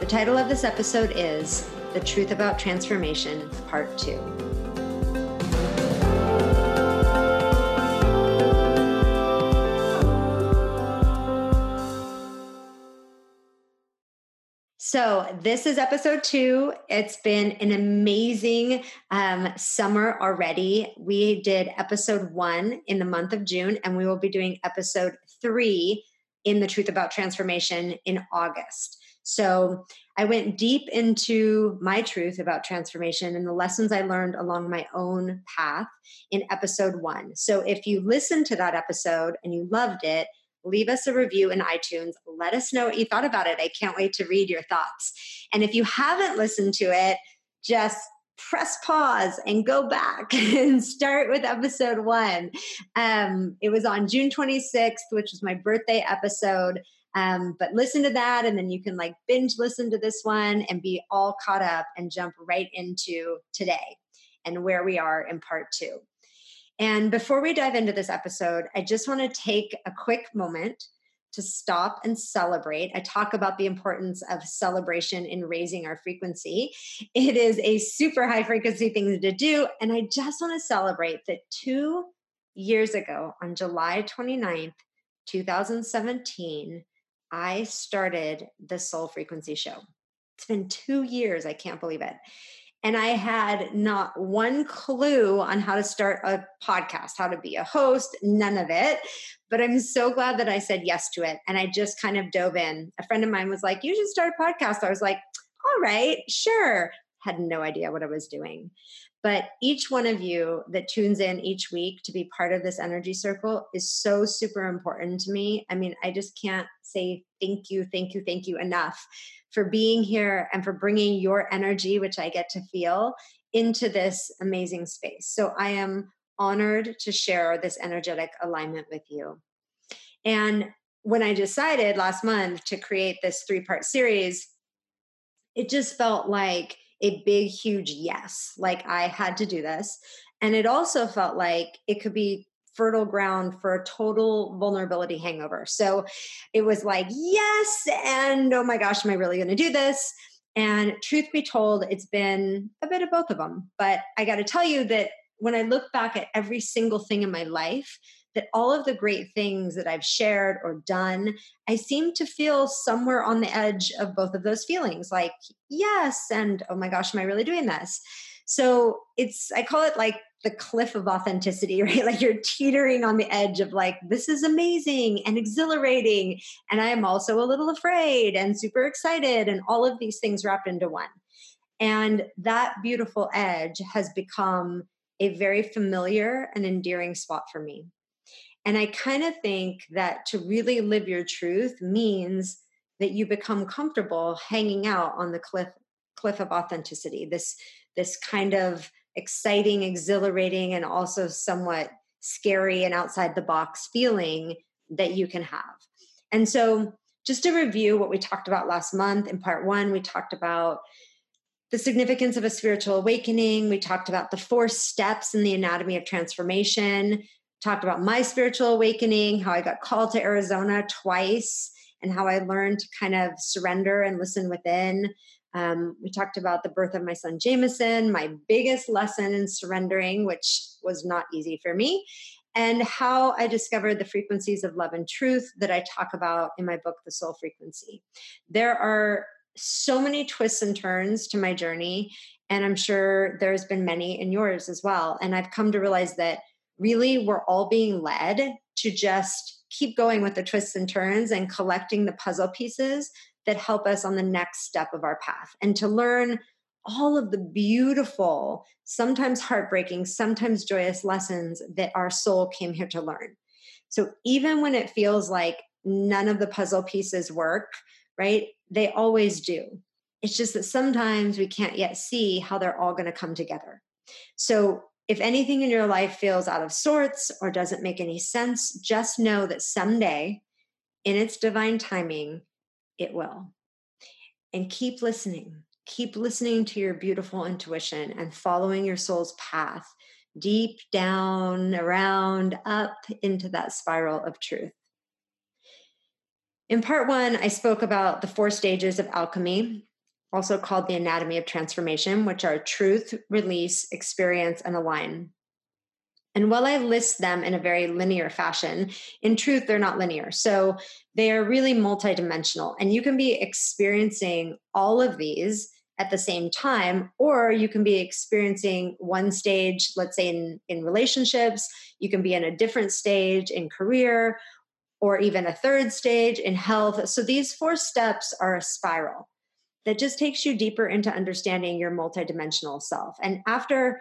The title of this episode is The Truth About Transformation, Part 2. So, this is episode two. It's been an amazing um, summer already. We did episode one in the month of June, and we will be doing episode three in The Truth About Transformation in August. So I went deep into my truth about transformation and the lessons I learned along my own path in episode one. So if you listened to that episode and you loved it, leave us a review in iTunes. Let us know what you thought about it. I can't wait to read your thoughts. And if you haven't listened to it, just press pause and go back and start with episode one. Um, it was on June 26th, which was my birthday episode. Um, but listen to that, and then you can like binge listen to this one and be all caught up and jump right into today and where we are in part two. And before we dive into this episode, I just want to take a quick moment to stop and celebrate. I talk about the importance of celebration in raising our frequency. It is a super high frequency thing to do. And I just want to celebrate that two years ago, on July 29th, 2017, I started the Soul Frequency Show. It's been two years. I can't believe it. And I had not one clue on how to start a podcast, how to be a host, none of it. But I'm so glad that I said yes to it. And I just kind of dove in. A friend of mine was like, You should start a podcast. I was like, All right, sure. Had no idea what I was doing. But each one of you that tunes in each week to be part of this energy circle is so super important to me. I mean, I just can't say thank you, thank you, thank you enough for being here and for bringing your energy, which I get to feel, into this amazing space. So I am honored to share this energetic alignment with you. And when I decided last month to create this three part series, it just felt like a big, huge yes. Like I had to do this. And it also felt like it could be fertile ground for a total vulnerability hangover. So it was like, yes, and oh my gosh, am I really going to do this? And truth be told, it's been a bit of both of them. But I got to tell you that when I look back at every single thing in my life, that all of the great things that I've shared or done, I seem to feel somewhere on the edge of both of those feelings like, yes, and oh my gosh, am I really doing this? So it's, I call it like the cliff of authenticity, right? Like you're teetering on the edge of like, this is amazing and exhilarating. And I am also a little afraid and super excited, and all of these things wrapped into one. And that beautiful edge has become a very familiar and endearing spot for me. And I kind of think that to really live your truth means that you become comfortable hanging out on the cliff cliff of authenticity. This this kind of exciting, exhilarating, and also somewhat scary and outside the box feeling that you can have. And so, just to review what we talked about last month in part one, we talked about the significance of a spiritual awakening. We talked about the four steps in the anatomy of transformation, talked about my spiritual awakening, how I got called to Arizona twice, and how I learned to kind of surrender and listen within. Um, we talked about the birth of my son Jameson, my biggest lesson in surrendering, which was not easy for me, and how I discovered the frequencies of love and truth that I talk about in my book, The Soul Frequency. There are so many twists and turns to my journey, and I'm sure there's been many in yours as well. And I've come to realize that really we're all being led to just keep going with the twists and turns and collecting the puzzle pieces that help us on the next step of our path and to learn all of the beautiful, sometimes heartbreaking, sometimes joyous lessons that our soul came here to learn. So even when it feels like none of the puzzle pieces work, right? They always do. It's just that sometimes we can't yet see how they're all going to come together. So, if anything in your life feels out of sorts or doesn't make any sense, just know that someday, in its divine timing, it will. And keep listening. Keep listening to your beautiful intuition and following your soul's path deep down, around, up into that spiral of truth. In part one, I spoke about the four stages of alchemy, also called the anatomy of transformation, which are truth, release, experience, and align. And while I list them in a very linear fashion, in truth, they're not linear. So they are really multidimensional. And you can be experiencing all of these at the same time or you can be experiencing one stage let's say in in relationships you can be in a different stage in career or even a third stage in health so these four steps are a spiral that just takes you deeper into understanding your multidimensional self and after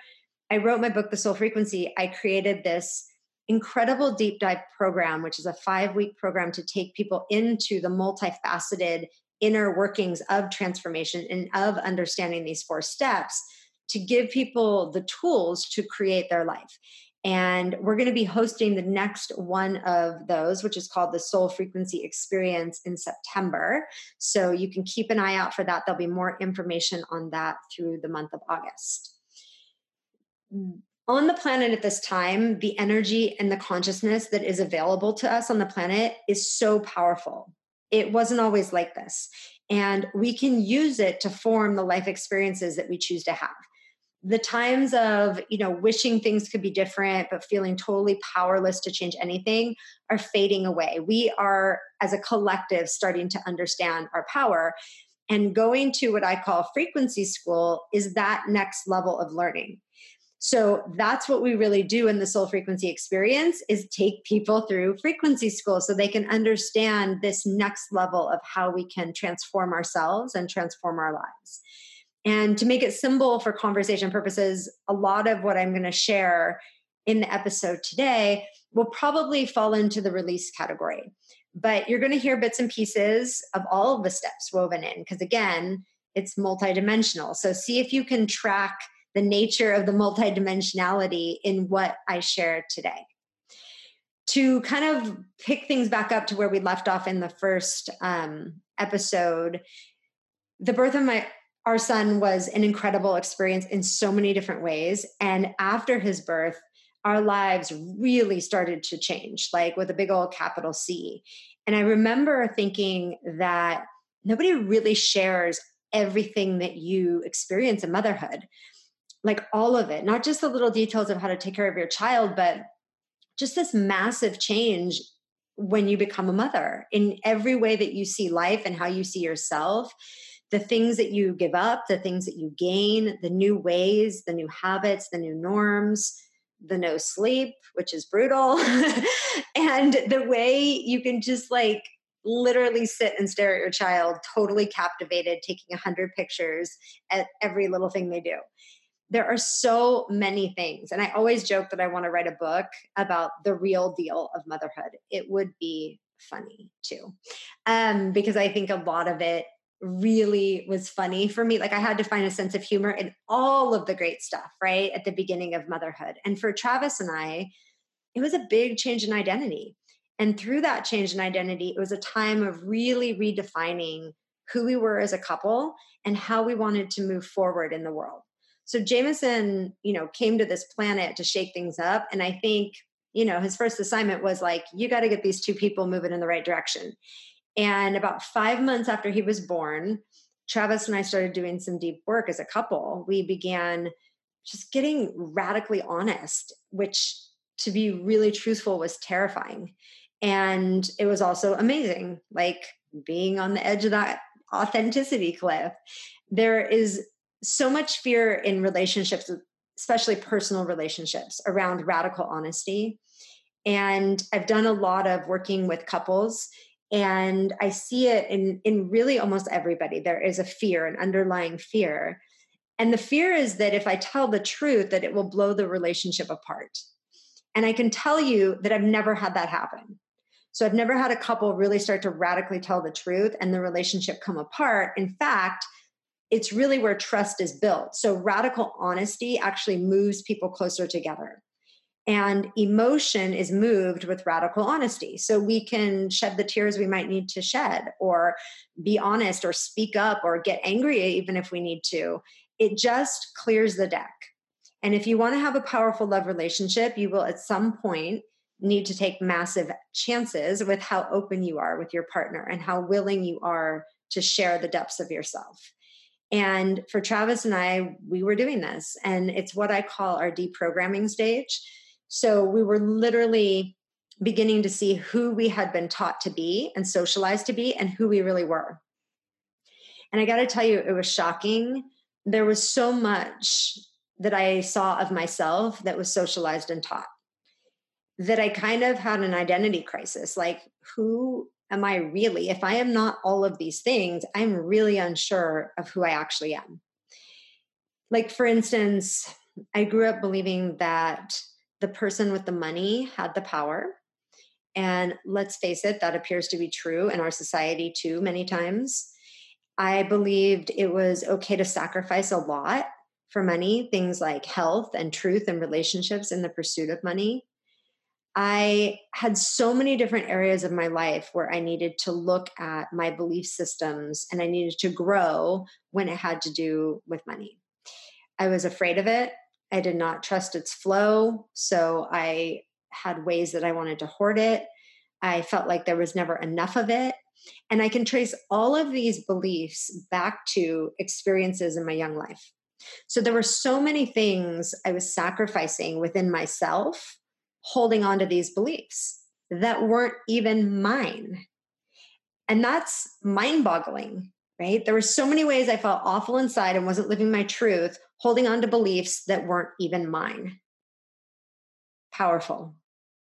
i wrote my book the soul frequency i created this incredible deep dive program which is a 5 week program to take people into the multifaceted inner workings of transformation and of understanding these four steps to give people the tools to create their life. And we're going to be hosting the next one of those, which is called the Soul Frequency Experience in September. So you can keep an eye out for that. There'll be more information on that through the month of August. On the planet at this time, the energy and the consciousness that is available to us on the planet is so powerful it wasn't always like this. And we can use it to form the life experiences that we choose to have. The times of, you know, wishing things could be different, but feeling totally powerless to change anything are fading away. We are, as a collective, starting to understand our power. And going to what I call frequency school is that next level of learning. So that's what we really do in the soul frequency experience is take people through frequency school so they can understand this next level of how we can transform ourselves and transform our lives. And to make it simple for conversation purposes, a lot of what I'm going to share in the episode today will probably fall into the release category. But you're going to hear bits and pieces of all of the steps woven in because again, it's multidimensional. So see if you can track the nature of the multidimensionality in what I share today. To kind of pick things back up to where we left off in the first um, episode, the birth of my our son was an incredible experience in so many different ways. And after his birth, our lives really started to change, like with a big old capital C. And I remember thinking that nobody really shares everything that you experience in motherhood like all of it, not just the little details of how to take care of your child, but just this massive change when you become a mother in every way that you see life and how you see yourself the things that you give up the things that you gain the new ways the new habits the new norms the no sleep which is brutal and the way you can just like literally sit and stare at your child totally captivated taking a hundred pictures at every little thing they do there are so many things. And I always joke that I want to write a book about the real deal of motherhood. It would be funny too. Um, because I think a lot of it really was funny for me. Like I had to find a sense of humor in all of the great stuff, right? At the beginning of motherhood. And for Travis and I, it was a big change in identity. And through that change in identity, it was a time of really redefining who we were as a couple and how we wanted to move forward in the world. So Jameson, you know, came to this planet to shake things up. And I think, you know, his first assignment was like, you got to get these two people moving in the right direction. And about five months after he was born, Travis and I started doing some deep work as a couple. We began just getting radically honest, which to be really truthful was terrifying. And it was also amazing, like being on the edge of that authenticity cliff. There is so much fear in relationships, especially personal relationships, around radical honesty. And I've done a lot of working with couples, and I see it in, in really almost everybody. There is a fear, an underlying fear. And the fear is that if I tell the truth, that it will blow the relationship apart. And I can tell you that I've never had that happen. So I've never had a couple really start to radically tell the truth and the relationship come apart. In fact, it's really where trust is built. So radical honesty actually moves people closer together. And emotion is moved with radical honesty. So we can shed the tears we might need to shed, or be honest, or speak up, or get angry even if we need to. It just clears the deck. And if you want to have a powerful love relationship, you will at some point need to take massive chances with how open you are with your partner and how willing you are to share the depths of yourself. And for Travis and I, we were doing this, and it's what I call our deprogramming stage. So we were literally beginning to see who we had been taught to be and socialized to be and who we really were. And I got to tell you, it was shocking. There was so much that I saw of myself that was socialized and taught that I kind of had an identity crisis like, who am I really? If I am not all of these things, I'm really unsure of who I actually am. Like, for instance, I grew up believing that the person with the money had the power. And let's face it, that appears to be true in our society too, many times. I believed it was okay to sacrifice a lot for money, things like health and truth and relationships in the pursuit of money. I had so many different areas of my life where I needed to look at my belief systems and I needed to grow when it had to do with money. I was afraid of it. I did not trust its flow. So I had ways that I wanted to hoard it. I felt like there was never enough of it. And I can trace all of these beliefs back to experiences in my young life. So there were so many things I was sacrificing within myself, holding on to these beliefs that weren't even mine. And that's mind boggling, right? There were so many ways I felt awful inside and wasn't living my truth, holding on to beliefs that weren't even mine. Powerful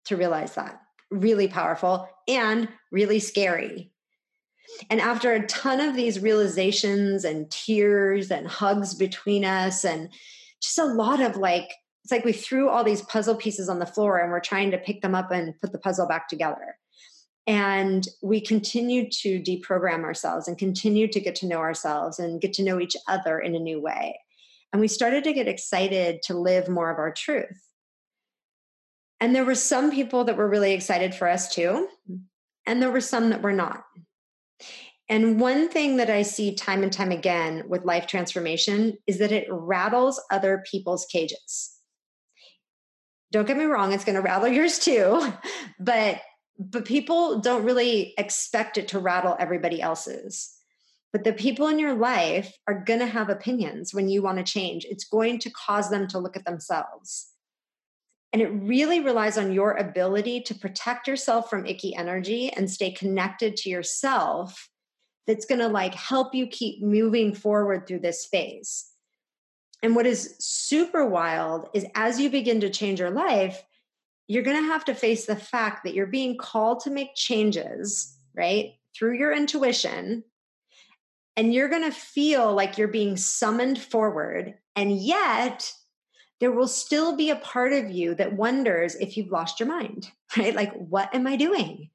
to realize that. Really powerful and really scary and after a ton of these realizations and tears and hugs between us, and just a lot of like, it's like we threw all these puzzle pieces on the floor and we're trying to pick them up and put the puzzle back together. And we continue to deprogram ourselves and continue to get to know ourselves and get to know each other in a new way. And we started to get excited to live more of our truth. And there were some people that were really excited for us too. And there were some that were not. And one thing that I see time and time again with life transformation is that it rattles other people's cages. Don't get me wrong, it's going to rattle yours too, but but people don't really expect it to rattle everybody else's. But the people in your life are going to have opinions when you want to change. It's going to cause them to look at themselves. And it really relies on your ability to protect yourself from icky energy and stay connected to yourself that's going to like help you keep moving forward through this phase. And what is super wild is as you begin to change your life, you're going to have to face the fact that you're being called to make changes, right? Through your intuition. And you're going to feel like you're being summoned forward. And yet, there will still be a part of you that wonders if you've lost your mind, right? Like, what am I doing?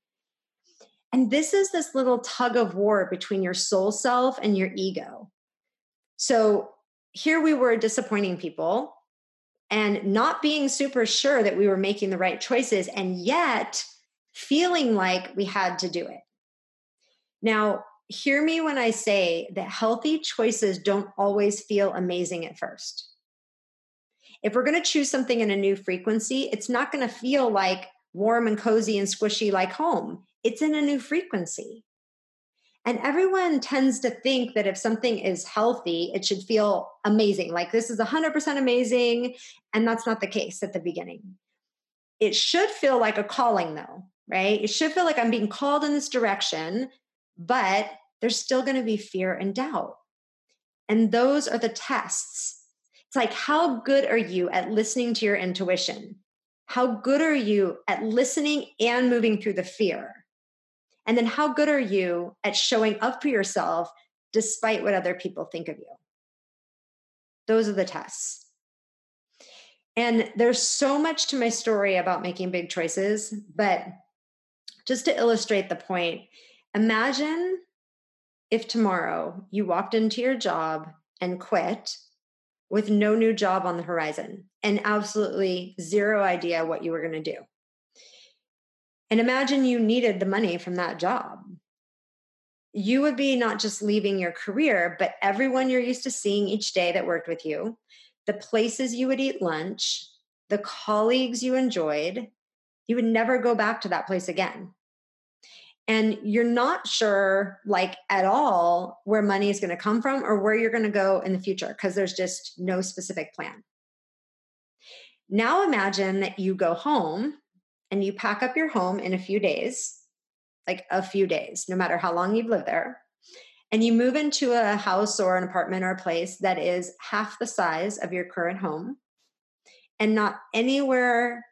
And this is this little tug of war between your soul self and your ego. So here we were disappointing people and not being super sure that we were making the right choices, and yet feeling like we had to do it. Now, hear me when I say that healthy choices don't always feel amazing at first. If we're going to choose something in a new frequency, it's not going to feel like warm and cozy and squishy like home it's in a new frequency. And everyone tends to think that if something is healthy, it should feel amazing. Like this is 100% amazing. And that's not the case at the beginning. It should feel like a calling, though, right? It should feel like I'm being called in this direction, but there's still going to be fear and doubt. And those are the tests. It's like, how good are you at listening to your intuition? How good are you at listening and moving through the fear? And then how good are you at showing up for yourself despite what other people think of you? Those are the tests. And there's so much to my story about making big choices, but just to illustrate the point, imagine if tomorrow you walked into your job and quit with no new job on the horizon and absolutely zero idea what you were going to do? And imagine you needed the money from that job. You would be not just leaving your career, but everyone you're used to seeing each day that worked with you, the places you would eat lunch, the colleagues you enjoyed, you would never go back to that place again. And you're not sure, like at all, where money is going to come from or where you're going to go in the future because there's just no specific plan. Now imagine that you go home and you pack up your home in a few days, like a few days, no matter how long you've lived there, and you move into a house or an apartment or a place that is half the size of your current home and not anywhere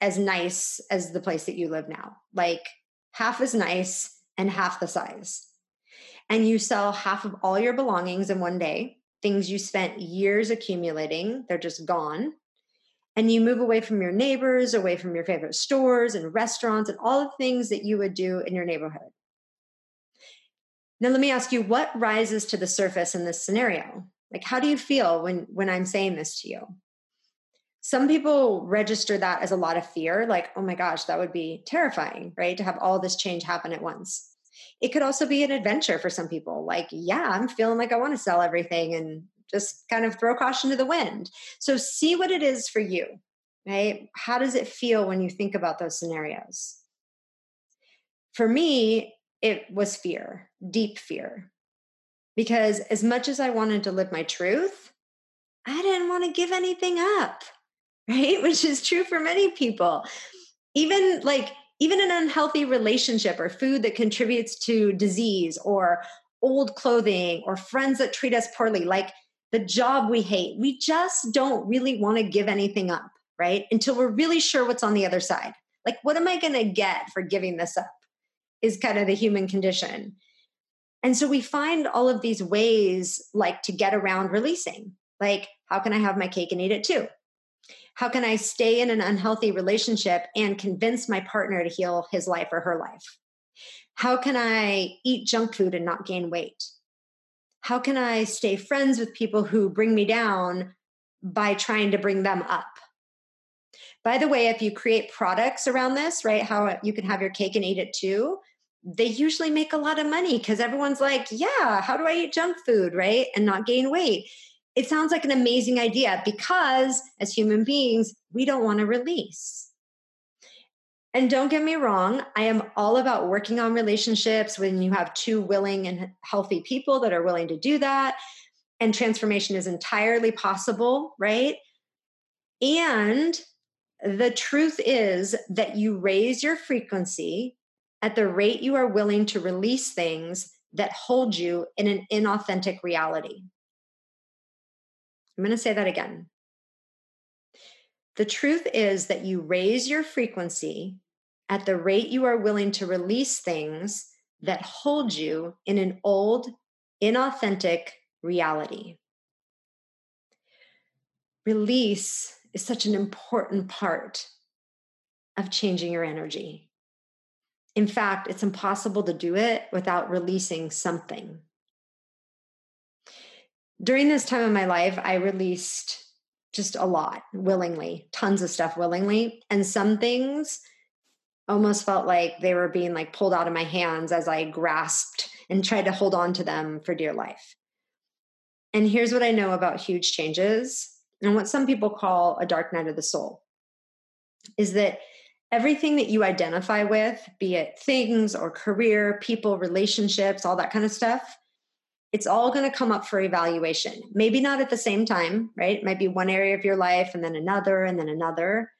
as nice as the place that you live now, like half as nice and half the size. And you sell half of all your belongings in one day, things you spent years accumulating, they're just gone and you move away from your neighbors, away from your favorite stores and restaurants and all the things that you would do in your neighborhood. Now let me ask you what rises to the surface in this scenario? Like how do you feel when when I'm saying this to you? Some people register that as a lot of fear, like, oh my gosh, that would be terrifying, right? To have all this change happen at once. It could also be an adventure for some people. Like, yeah, I'm feeling like I want to sell everything and just kind of throw caution to the wind. So see what it is for you, right? How does it feel when you think about those scenarios? For me, it was fear, deep fear. Because as much as I wanted to live my truth, I didn't want to give anything up, right? Which is true for many people. Even like, even an unhealthy relationship or food that contributes to disease or old clothing or friends that treat us poorly, like the job we hate. We just don't really want to give anything up, right? Until we're really sure what's on the other side. Like, what am I going to get for giving this up? Is kind of the human condition. And so we find all of these ways like to get around releasing. Like, how can I have my cake and eat it too? How can I stay in an unhealthy relationship and convince my partner to heal his life or her life? How can I eat junk food and not gain weight? how can I stay friends with people who bring me down by trying to bring them up? By the way, if you create products around this, right, how you can have your cake and eat it too, they usually make a lot of money because everyone's like, yeah, how do I eat junk food, right? And not gain weight. It sounds like an amazing idea because as human beings, we don't want to release. And don't get me wrong, I am all about working on relationships when you have two willing and healthy people that are willing to do that. And transformation is entirely possible, right? And the truth is that you raise your frequency at the rate you are willing to release things that hold you in an inauthentic reality. I'm going to say that again. The truth is that you raise your frequency at the rate you are willing to release things that hold you in an old, inauthentic reality. Release is such an important part of changing your energy. In fact, it's impossible to do it without releasing something. During this time of my life, I released just a lot willingly, tons of stuff willingly. And some things almost felt like they were being like pulled out of my hands as I grasped and tried to hold on to them for dear life. And here's what I know about huge changes and what some people call a dark night of the soul is that everything that you identify with, be it things or career, people, relationships, all that kind of stuff, it's all going to come up for evaluation. Maybe not at the same time, right? It might be one area of your life and then another and then another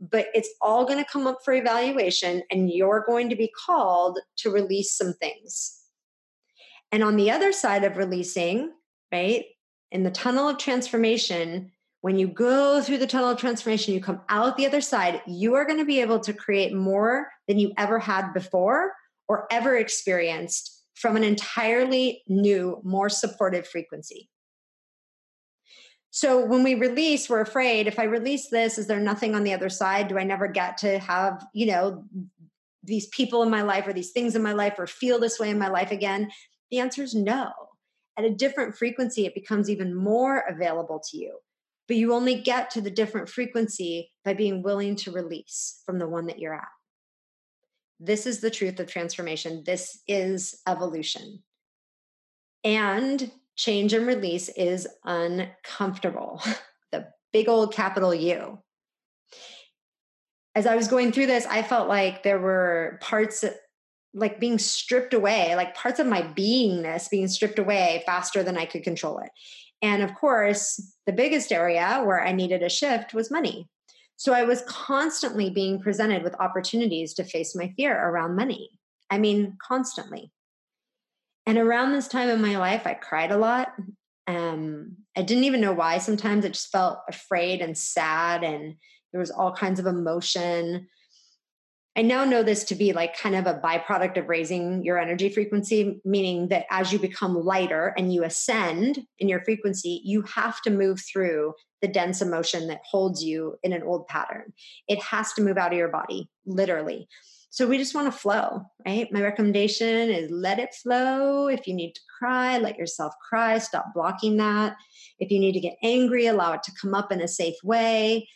but it's all going to come up for evaluation and you're going to be called to release some things. And on the other side of releasing, right, in the tunnel of transformation, when you go through the tunnel of transformation, you come out the other side, you are going to be able to create more than you ever had before or ever experienced from an entirely new, more supportive frequency. So when we release, we're afraid if I release this, is there nothing on the other side? Do I never get to have, you know, these people in my life or these things in my life or feel this way in my life again? The answer is no. At a different frequency, it becomes even more available to you. But you only get to the different frequency by being willing to release from the one that you're at. This is the truth of transformation. This is evolution. And change and release is uncomfortable. the big old capital U. As I was going through this, I felt like there were parts like being stripped away, like parts of my beingness being stripped away faster than I could control it. And of course, the biggest area where I needed a shift was money. So I was constantly being presented with opportunities to face my fear around money. I mean, constantly. And around this time in my life, I cried a lot. Um, I didn't even know why. Sometimes I just felt afraid and sad, and there was all kinds of emotion. I now know this to be like kind of a byproduct of raising your energy frequency, meaning that as you become lighter and you ascend in your frequency, you have to move through the dense emotion that holds you in an old pattern. It has to move out of your body, literally. So we just want to flow, right? My recommendation is let it flow. If you need to cry, let yourself cry. Stop blocking that. If you need to get angry, allow it to come up in a safe way.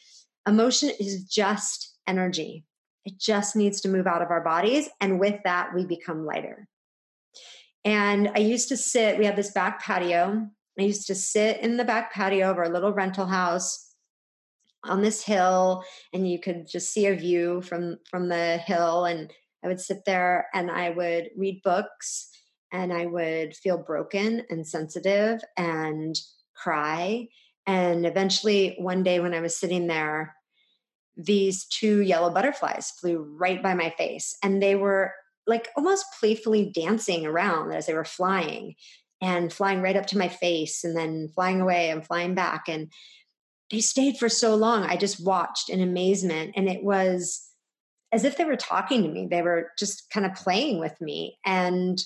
Emotion is just energy. It just needs to move out of our bodies. And with that, we become lighter. And I used to sit, we had this back patio. I used to sit in the back patio of our little rental house on this hill and you could just see a view from from the hill and I would sit there and I would read books and I would feel broken and sensitive and cry and eventually one day when I was sitting there these two yellow butterflies flew right by my face and they were like almost playfully dancing around as they were flying and flying right up to my face and then flying away and flying back and they stayed for so long i just watched in amazement and it was as if they were talking to me they were just kind of playing with me and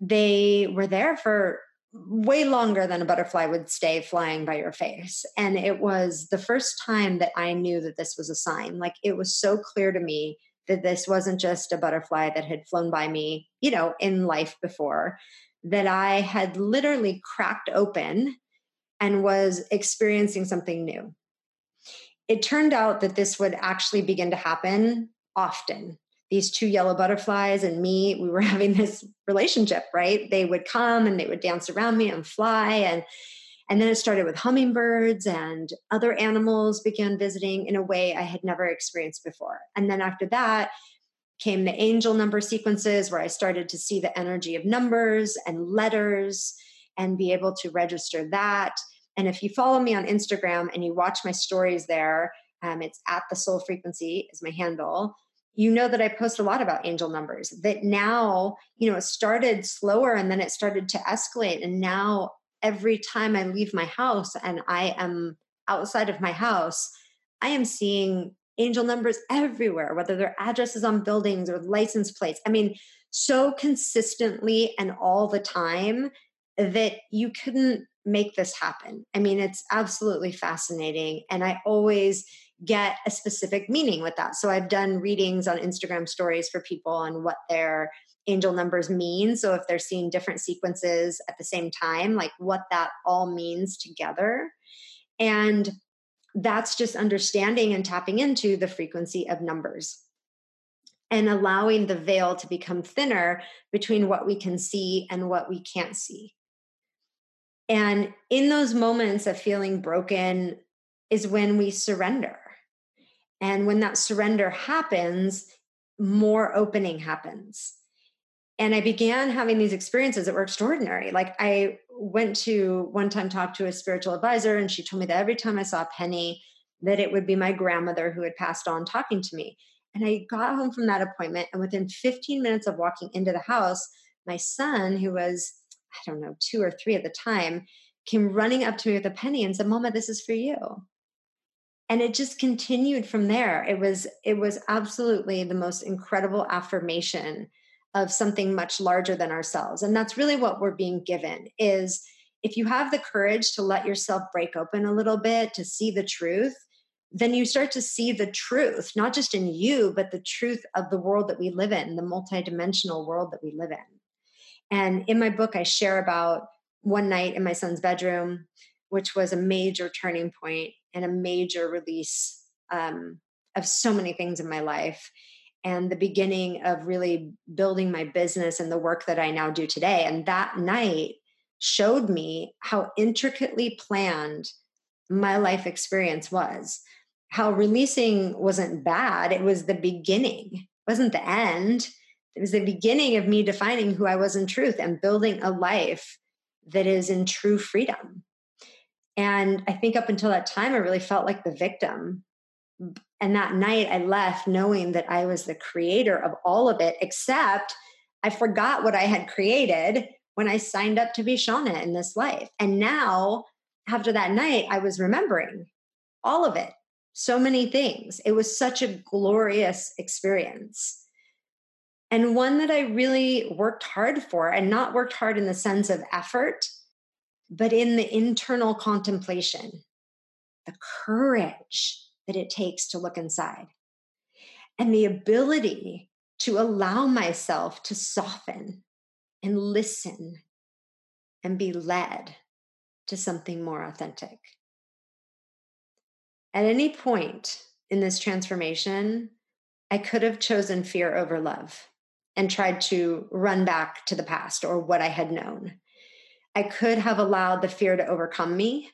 they were there for way longer than a butterfly would stay flying by your face. And it was the first time that I knew that this was a sign. Like it was so clear to me that this wasn't just a butterfly that had flown by me, you know, in life before, that I had literally cracked open and was experiencing something new. It turned out that this would actually begin to happen often these two yellow butterflies and me we were having this relationship right? They would come and they would dance around me and fly and and then it started with hummingbirds and other animals began visiting in a way i had never experienced before. And then after that came the angel number sequences where i started to see the energy of numbers and letters and be able to register that. And if you follow me on instagram and you watch my stories there um, it's at the soul frequency is my handle you know that I post a lot about angel numbers that now, you know, it started slower and then it started to escalate. And now every time I leave my house and I am outside of my house, I am seeing angel numbers everywhere, whether they're addresses on buildings or license plates. I mean, so consistently and all the time that you couldn't make this happen. I mean, it's absolutely fascinating. And I always get a specific meaning with that. So I've done readings on Instagram stories for people on what their angel numbers mean. So if they're seeing different sequences at the same time, like what that all means together. And that's just understanding and tapping into the frequency of numbers and allowing the veil to become thinner between what we can see and what we can't see. And in those moments of feeling broken is when we surrender. And when that surrender happens, more opening happens. And I began having these experiences that were extraordinary. Like I went to one time talk to a spiritual advisor, and she told me that every time I saw a penny, that it would be my grandmother who had passed on talking to me. And I got home from that appointment, and within 15 minutes of walking into the house, my son, who was, I don't know, two or three at the time, came running up to me with a penny and said, Mama, this is for you and it just continued from there. It was it was absolutely the most incredible affirmation of something much larger than ourselves. And that's really what we're being given is if you have the courage to let yourself break open a little bit to see the truth then you start to see the truth not just in you but the truth of the world that we live in the multidimensional world that we live in. And in my book, I share about one night in my son's bedroom, which was a major turning point and a major release um, of so many things in my life and the beginning of really building my business and the work that I now do today. And that night showed me how intricately planned my life experience was. How releasing wasn't bad, it was the beginning, it wasn't the end. It was the beginning of me defining who I was in truth and building a life that is in true freedom. And I think up until that time, I really felt like the victim and that night I left knowing that I was the creator of all of it, except I forgot what I had created when I signed up to be Shauna in this life. And now, after that night, I was remembering all of it, so many things. It was such a glorious experience. And one that I really worked hard for, and not worked hard in the sense of effort, but in the internal contemplation, the courage that it takes to look inside and the ability to allow myself to soften and listen and be led to something more authentic. At any point in this transformation, I could have chosen fear over love and tried to run back to the past or what I had known. I could have allowed the fear to overcome me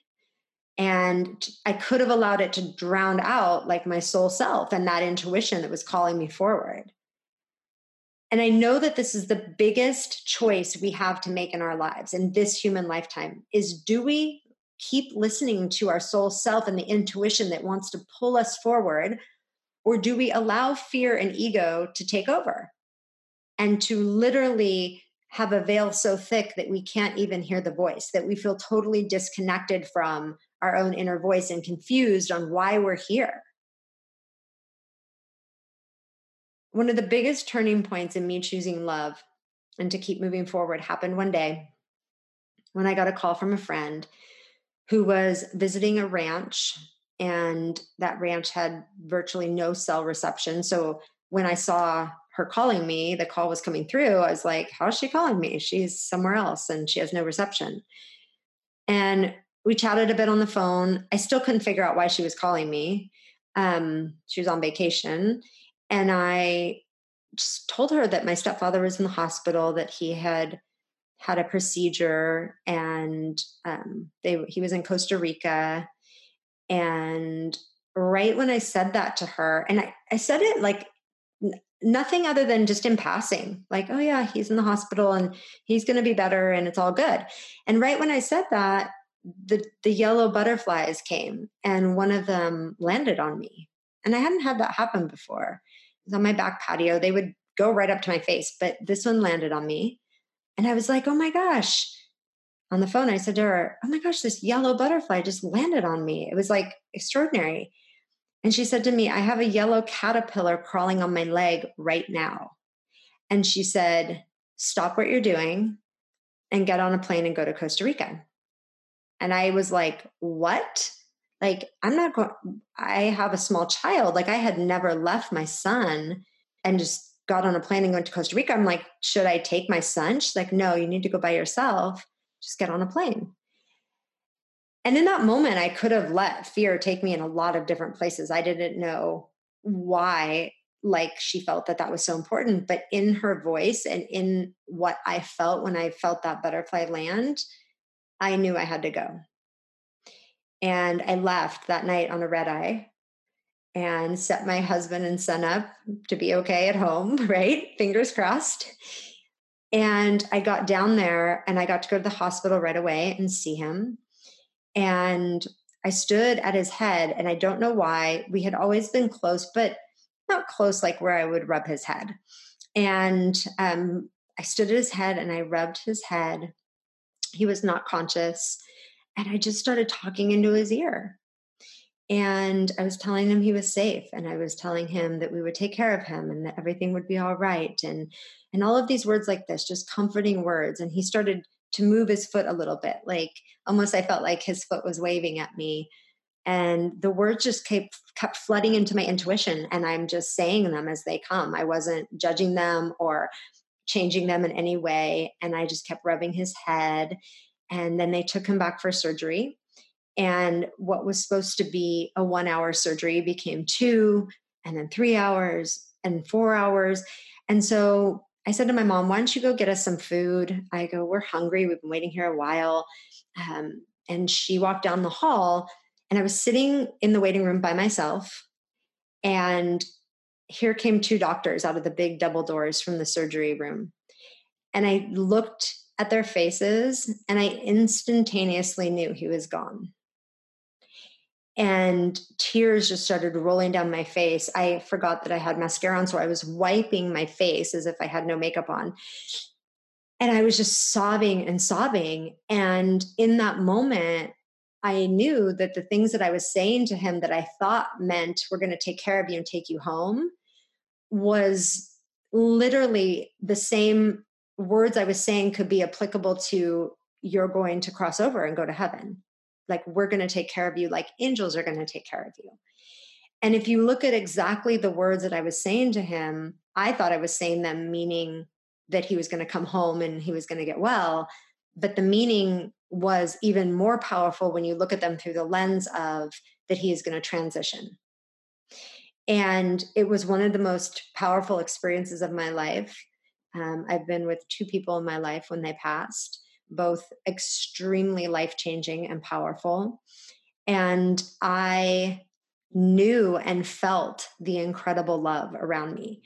and I could have allowed it to drown out like my soul self and that intuition that was calling me forward. And I know that this is the biggest choice we have to make in our lives in this human lifetime is do we keep listening to our soul self and the intuition that wants to pull us forward or do we allow fear and ego to take over and to literally have a veil so thick that we can't even hear the voice that we feel totally disconnected from our own inner voice and confused on why we're here. One of the biggest turning points in me choosing love and to keep moving forward happened one day when I got a call from a friend who was visiting a ranch and that ranch had virtually no cell reception. So when I saw her calling me, the call was coming through. I was like, How's she calling me? She's somewhere else and she has no reception. And we chatted a bit on the phone. I still couldn't figure out why she was calling me. Um, she was on vacation. And I just told her that my stepfather was in the hospital, that he had had a procedure and um, they, he was in Costa Rica. And right when I said that to her, and I, I said it like nothing other than just in passing, like, oh, yeah, he's in the hospital and he's going to be better and it's all good. And right when I said that, the the yellow butterflies came and one of them landed on me. And i hadn't had that happen before. It was on my back patio. They would go right up to my face but this one landed on me. And i was like oh my gosh. On the phone i said to her oh my gosh this yellow butterfly just landed on me. It was like extraordinary and she said to me i have a yellow caterpillar crawling on my leg right now and she said stop what you're doing and get on a plane and go to costa rica and I was like, what? Like, I'm not going, I have a small child. Like, I had never left my son and just got on a plane and went to Costa Rica. I'm like, should I take my son? She's like, no, you need to go by yourself. Just get on a plane. And in that moment, I could have let fear take me in a lot of different places. I didn't know why, like, she felt that that was so important. But in her voice and in what I felt when I felt that butterfly land, I knew I had to go. And I left that night on a red eye and set my husband and son up to be okay at home, right? Fingers crossed. And I got down there and I got to go to the hospital right away and see him. And I stood at his head, and I don't know why. We had always been close, but not close like where I would rub his head. And um, I stood at his head and I rubbed his head he was not conscious. And I just started talking into his ear. And I was telling him he was safe. And I was telling him that we would take care of him and that everything would be all right. And and all of these words like this, just comforting words. And he started to move his foot a little bit, like almost I felt like his foot was waving at me. And the words just kept kept flooding into my intuition. And I'm just saying them as they come. I wasn't judging them or changing them in any way. And I just kept rubbing his head. And then they took him back for surgery. And what was supposed to be a one hour surgery became two, and then three hours, and four hours. And so I said to my mom, why don't you go get us some food? I go, we're hungry. We've been waiting here a while. Um, and she walked down the hall, and I was sitting in the waiting room by myself. And here came two doctors out of the big double doors from the surgery room. And I looked at their faces and I instantaneously knew he was gone. And tears just started rolling down my face. I forgot that I had mascara on, so I was wiping my face as if I had no makeup on. And I was just sobbing and sobbing. And in that moment, I knew that the things that I was saying to him that I thought meant we're going to take care of you and take you home was literally the same words I was saying could be applicable to you're going to cross over and go to heaven. Like we're going to take care of you, like angels are going to take care of you. And if you look at exactly the words that I was saying to him, I thought I was saying them meaning that he was going to come home and he was going to get well. But the meaning was even more powerful when you look at them through the lens of that he is going to transition. And it was one of the most powerful experiences of my life. Um, I've been with two people in my life when they passed, both extremely life changing and powerful. And I knew and felt the incredible love around me.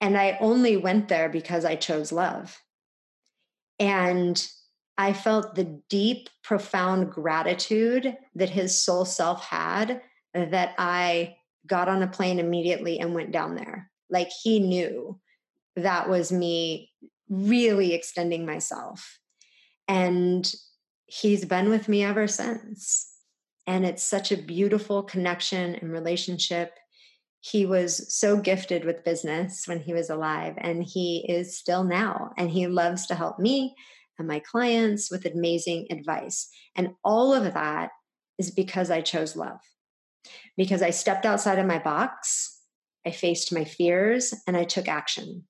And I only went there because I chose love. And I felt the deep, profound gratitude that his soul self had that I got on a plane immediately and went down there. Like he knew that was me really extending myself. And he's been with me ever since. And it's such a beautiful connection and relationship. He was so gifted with business when he was alive, and he is still now. And he loves to help me and my clients with amazing advice. And all of that is because I chose love because I stepped outside of my box, I faced my fears, and I took action.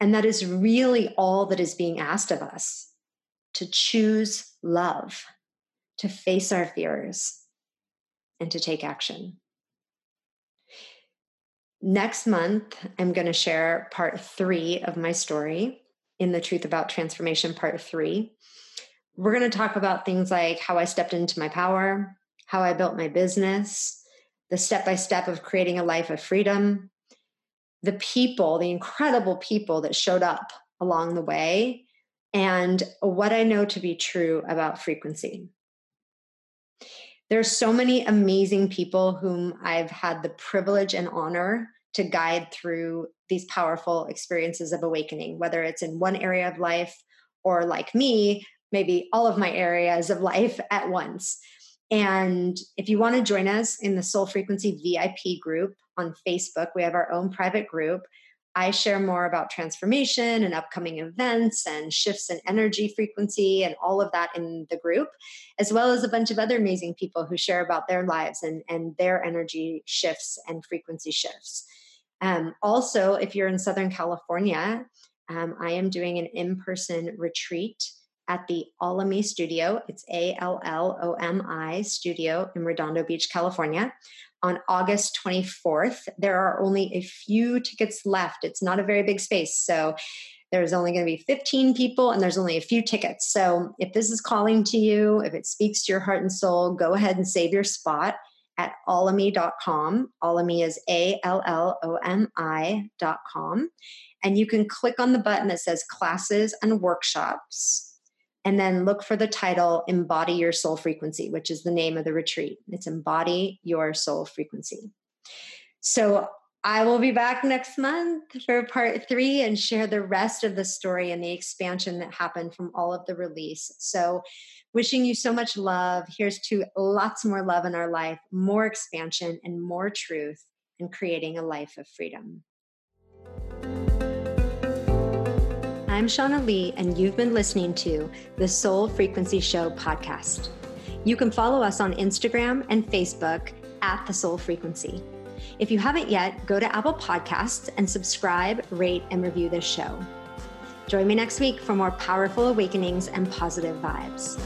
And that is really all that is being asked of us to choose love, to face our fears, and to take action. Next month, I'm going to share part three of my story in the Truth About Transformation, part three. We're going to talk about things like how I stepped into my power, how I built my business, the step by step of creating a life of freedom, the people, the incredible people that showed up along the way, and what I know to be true about frequency. There's so many amazing people whom I've had the privilege and honor to guide through these powerful experiences of awakening, whether it's in one area of life or like me, maybe all of my areas of life at once. And if you want to join us in the Soul Frequency VIP group on Facebook, we have our own private group. I share more about transformation and upcoming events and shifts in energy frequency and all of that in the group, as well as a bunch of other amazing people who share about their lives and, and their energy shifts and frequency shifts. Um, also, if you're in Southern California, um, I am doing an in person retreat at the Allomi Studio. It's A L L O M I Studio in Redondo Beach, California on August 24th. There are only a few tickets left. It's not a very big space. So there's only going to be 15 people and there's only a few tickets. So if this is calling to you, if it speaks to your heart and soul, go ahead and save your spot at allomi.com. Allomi is A L L O M I.com. And you can click on the button that says classes and workshops and then look for the title Embody Your Soul Frequency, which is the name of the retreat. It's Embody Your Soul Frequency. So I will be back next month for part three and share the rest of the story and the expansion that happened from all of the release. So, wishing you so much love. Here's to lots more love in our life, more expansion, and more truth, and creating a life of freedom. I'm Shauna Lee, and you've been listening to the Soul Frequency Show podcast. You can follow us on Instagram and Facebook at The Soul Frequency. If you haven't yet, go to Apple Podcasts and subscribe, rate, and review this show. Join me next week for more powerful awakenings and positive vibes.